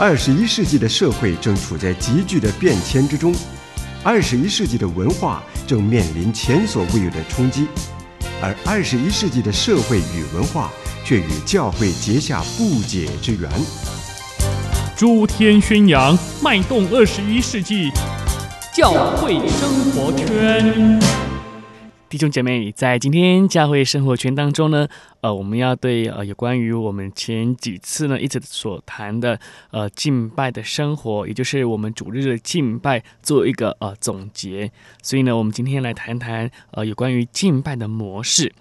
二十一世纪的社会正处在急剧的变迁之中，二十一世纪的文化正面临前所未有的冲击，而二十一世纪的社会与文化却与教会结下不解之缘。诸天宣扬，脉动二十一世纪，教会生活圈。弟兄姐妹，在今天教会生活圈当中呢，呃，我们要对呃有关于我们前几次呢一直所谈的呃敬拜的生活，也就是我们主日的敬拜做一个呃总结。所以呢，我们今天来谈谈呃有关于敬拜的模式。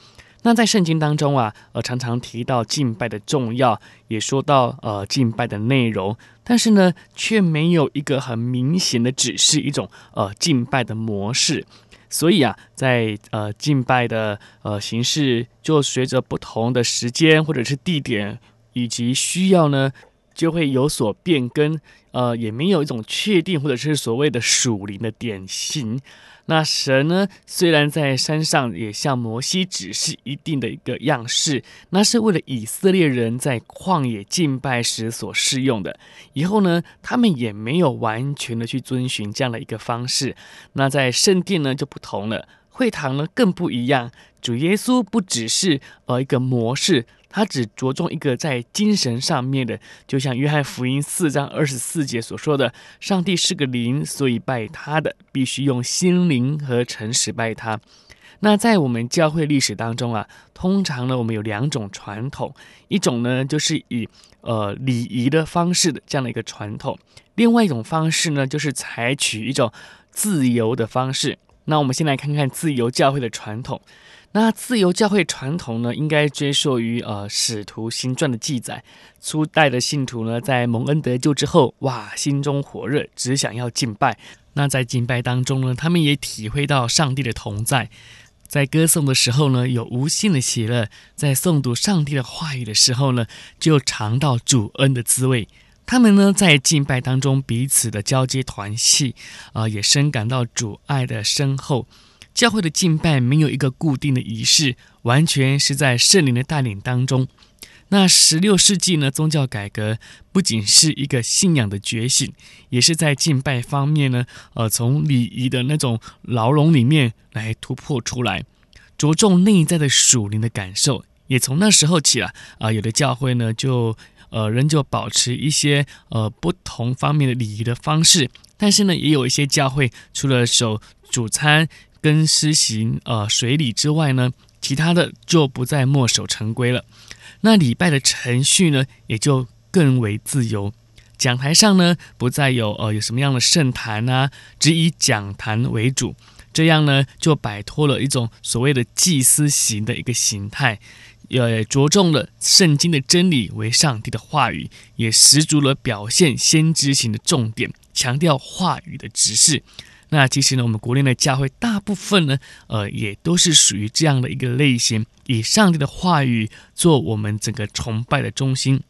那在圣经当中啊，呃常常提到敬拜的重要，也说到呃敬拜的内容，但是呢，却没有一个很明显的指示一种呃敬拜的模式。所以啊，在呃敬拜的呃形式，就随着不同的时间或者是地点以及需要呢，就会有所变更。呃，也没有一种确定或者是所谓的属灵的典型。那神呢，虽然在山上也向摩西指示一定的一个样式，那是为了以色列人在旷野敬拜时所适用的。以后呢，他们也没有完全的去遵循这样的一个方式。那在圣殿呢就不同了，会堂呢更不一样。主耶稣不只是呃一个模式。他只着重一个在精神上面的，就像约翰福音四章二十四节所说的：“上帝是个灵，所以拜他的必须用心灵和诚实拜他。”那在我们教会历史当中啊，通常呢，我们有两种传统，一种呢就是以呃礼仪的方式的这样的一个传统，另外一种方式呢就是采取一种自由的方式。那我们先来看看自由教会的传统。那自由教会传统呢，应该追溯于呃使徒行传的记载。初代的信徒呢，在蒙恩得救之后，哇，心中火热，只想要敬拜。那在敬拜当中呢，他们也体会到上帝的同在。在歌颂的时候呢，有无限的喜乐；在诵读上帝的话语的时候呢，就尝到主恩的滋味。他们呢，在敬拜当中彼此的交接团契，啊、也深感到主爱的深厚。教会的敬拜没有一个固定的仪式，完全是在圣灵的带领当中。那十六世纪呢，宗教改革不仅是一个信仰的觉醒，也是在敬拜方面呢，呃，从礼仪的那种牢笼里面来突破出来，着重内在的属灵的感受。也从那时候起啊，啊、有的教会呢，就呃仍旧保持一些呃不同方面的礼仪的方式，但是呢，也有一些教会除了守主餐。跟施行呃水礼之外呢，其他的就不再墨守成规了。那礼拜的程序呢，也就更为自由。讲台上呢，不再有呃有什么样的圣坛啊，只以讲坛为主。这样呢，就摆脱了一种所谓的祭司型的一个形态，也着重了圣经的真理为上帝的话语，也十足了表现先知型的重点，强调话语的指示。那其实呢，我们国内的教会大部分呢，呃，也都是属于这样的一个类型，以上帝的话语做我们整个崇拜的中心。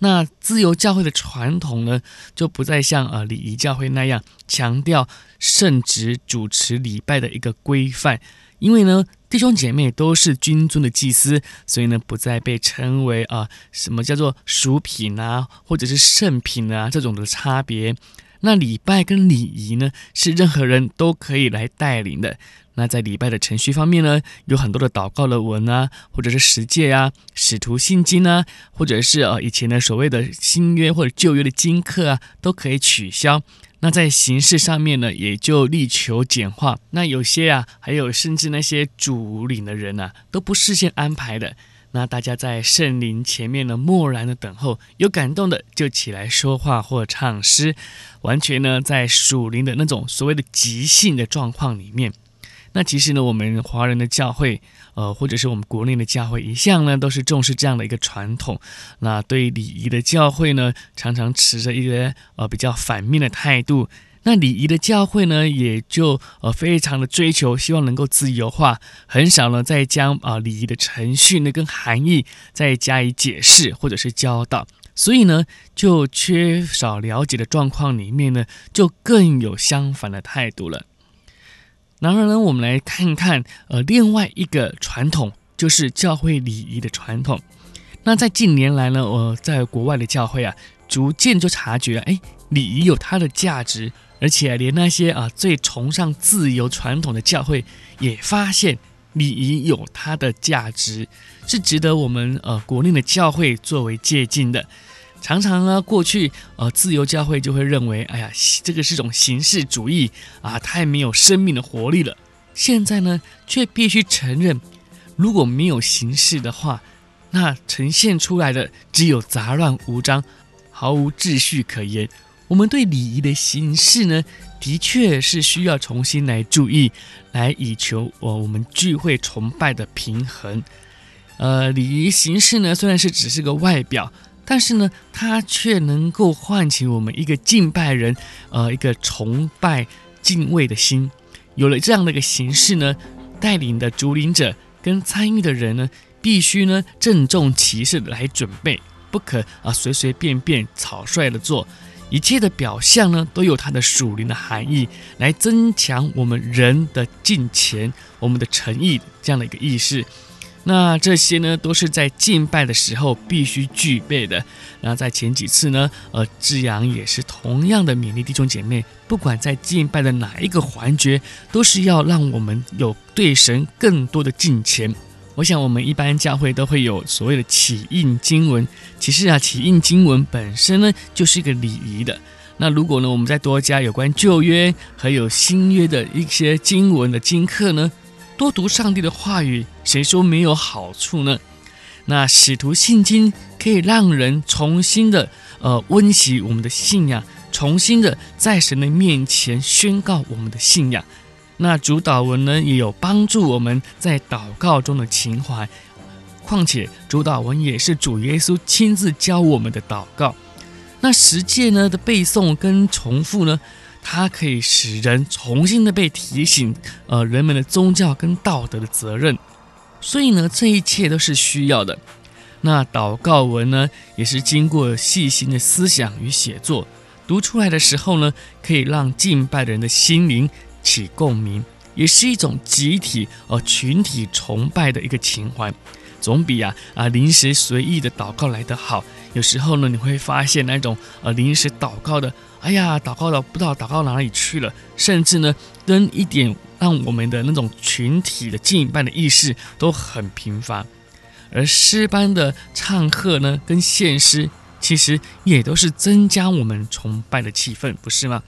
那自由教会的传统呢，就不再像呃礼仪教会那样强调圣职主持礼拜的一个规范，因为呢，弟兄姐妹都是君尊的祭司，所以呢，不再被称为啊、什么叫做属品啊，或者是圣品啊这种的差别。那礼拜跟礼仪呢，是任何人都可以来带领的。那在礼拜的程序方面呢，有很多的祷告的文啊，或者是十诫啊、使徒信经啊，或者是呃以前的所谓的新约或者旧约的经课啊，都可以取消。那在形式上面呢，也就力求简化。那有些啊，还有甚至那些主领的人啊，都不事先安排的。那大家在圣灵前面呢，默然的等候，有感动的就起来说话或唱诗，完全呢在属灵的那种所谓的即兴的状况里面。那其实呢，我们华人的教会，呃，或者是我们国内的教会，一向呢都是重视这样的一个传统。那对礼仪的教会呢，常常持着一些呃比较反面的态度。那礼仪的教会呢，也就呃非常的追求，希望能够自由化，很少呢再将啊、礼仪的程序呢跟含义再加以解释或者是教导，所以呢就缺少了解的状况里面呢，就更有相反的态度了。然而呢，我们来看看呃另外一个传统，就是教会礼仪的传统。那在近年来呢，我在国外的教会啊。逐渐就察觉，哎，礼仪有它的价值，而且连那些啊最崇尚自由传统的教会也发现礼仪有它的价值，是值得我们呃国内的教会作为借鉴的。常常呢，过去呃自由教会就会认为，哎呀，这个是种形式主义啊，太没有生命的活力了。现在呢，却必须承认，如果没有形式的话，那呈现出来的只有杂乱无章，毫无秩序可言。我们对礼仪的形式呢，的确是需要重新来注意，来以求我我们聚会崇拜的平衡。呃，礼仪形式呢，虽然是只是个外表。但是呢，它却能够唤起我们一个敬拜人，呃，一个崇拜敬畏的心。有了这样的一个形式呢，带领的主领者跟参与的人呢，必须呢郑重其事的来准备，不可啊随随便便草率的做。一切的表象呢，都有它的属灵的含义，来增强我们人的敬虔、我们的诚意这样的一个意识。那这些呢，都是在敬拜的时候必须具备的。那在前几次呢，呃，志扬也是同样的勉励弟兄姐妹，不管在敬拜的哪一个环节，都是要让我们有对神更多的敬虔。我想，我们一般教会都会有所谓的启印经文，其实啊，启印经文本身呢，就是一个礼仪的。那如果呢，我们再多加有关旧约还有新约的一些经文的经课呢，多读上帝的话语，谁说没有好处呢？那使徒信经可以让人重新的呃温习我们的信仰，重新的在神的面前宣告我们的信仰。那主祷文呢，也有帮助我们在祷告中的情怀。况且主祷文也是主耶稣亲自教我们的祷告。那十诫呢的背诵跟重复呢，它可以使人重新的被提醒，呃，人们的宗教跟道德的责任。所以呢，这一切都是需要的。那祷告文呢，也是经过细心的思想与写作，读出来的时候呢，可以让敬拜的人的心灵起共鸣，也是一种集体呃群体崇拜的一个情怀。总比啊啊临时随意的祷告来得好。有时候呢，你会发现那种呃临时祷告的，哎呀，祷告了不知道祷告哪里去了，甚至呢，跟一点让我们的那种群体的敬拜的意识都很贫乏。而诗班的唱和呢，跟献诗，其实也都是增加我们崇拜的气氛，不是吗？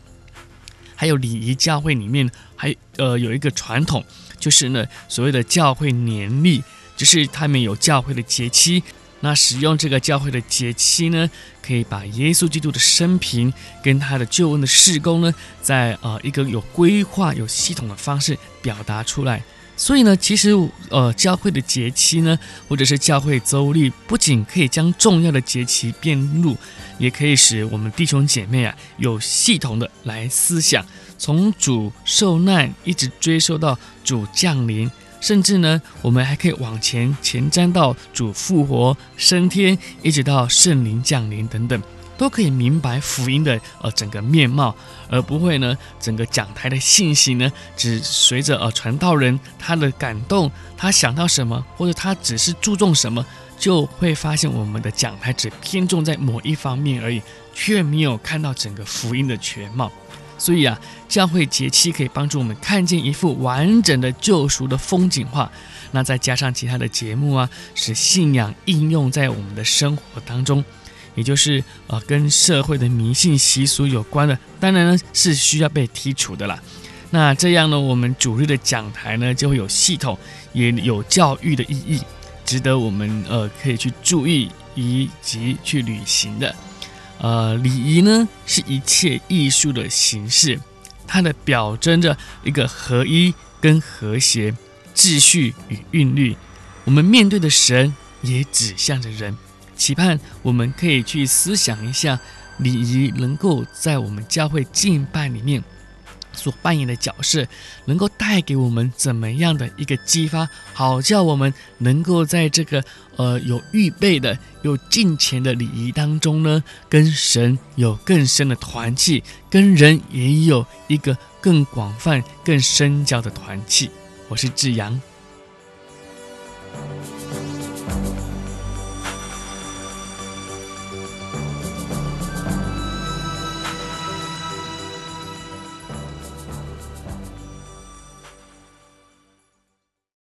还有礼仪教会里面还呃有一个传统，就是呢所谓的教会年历。就是他们有教会的节期，那使用这个教会的节期呢，可以把耶稣基督的生平跟他的救恩的事工呢，在呃一个有规划、有系统的方式表达出来。所以呢，其实呃教会的节期呢，或者是教会周历，不仅可以将重要的节期编录，也可以使我们弟兄姐妹啊有系统的来思想，从主受难一直追溯到主降临。甚至呢，我们还可以往前前瞻到主复活升天，一直到圣灵降临等等，都可以明白福音的呃整个面貌，而不会呢整个讲台的信息呢只随着呃传道人他的感动，他想到什么，或者他只是注重什么，就会发现我们的讲台只偏重在某一方面而已，却没有看到整个福音的全貌。所以啊，教会节期可以帮助我们看见一幅完整的救赎的风景画。那再加上其他的节目啊，使信仰应用在我们的生活当中，也就是呃跟社会的迷信习俗有关的，当然呢是需要被剔除的啦。那这样呢，我们主日的讲台呢就会有系统，也有教育的意义，值得我们呃可以去注意以及去履行的。呃，礼仪呢是一切艺术的形式，它的表征着一个合一跟和谐、秩序与韵律。我们面对的神也指向着人，期盼我们可以去思想一下，礼仪能够在我们教会敬拜里面。所扮演的角色，能够带给我们怎么样的一个激发，好叫我们能够在这个呃有预备的、有敬虔的礼仪当中呢，跟神有更深的团契，跟人也有一个更广泛、更深交的团契。我是志阳。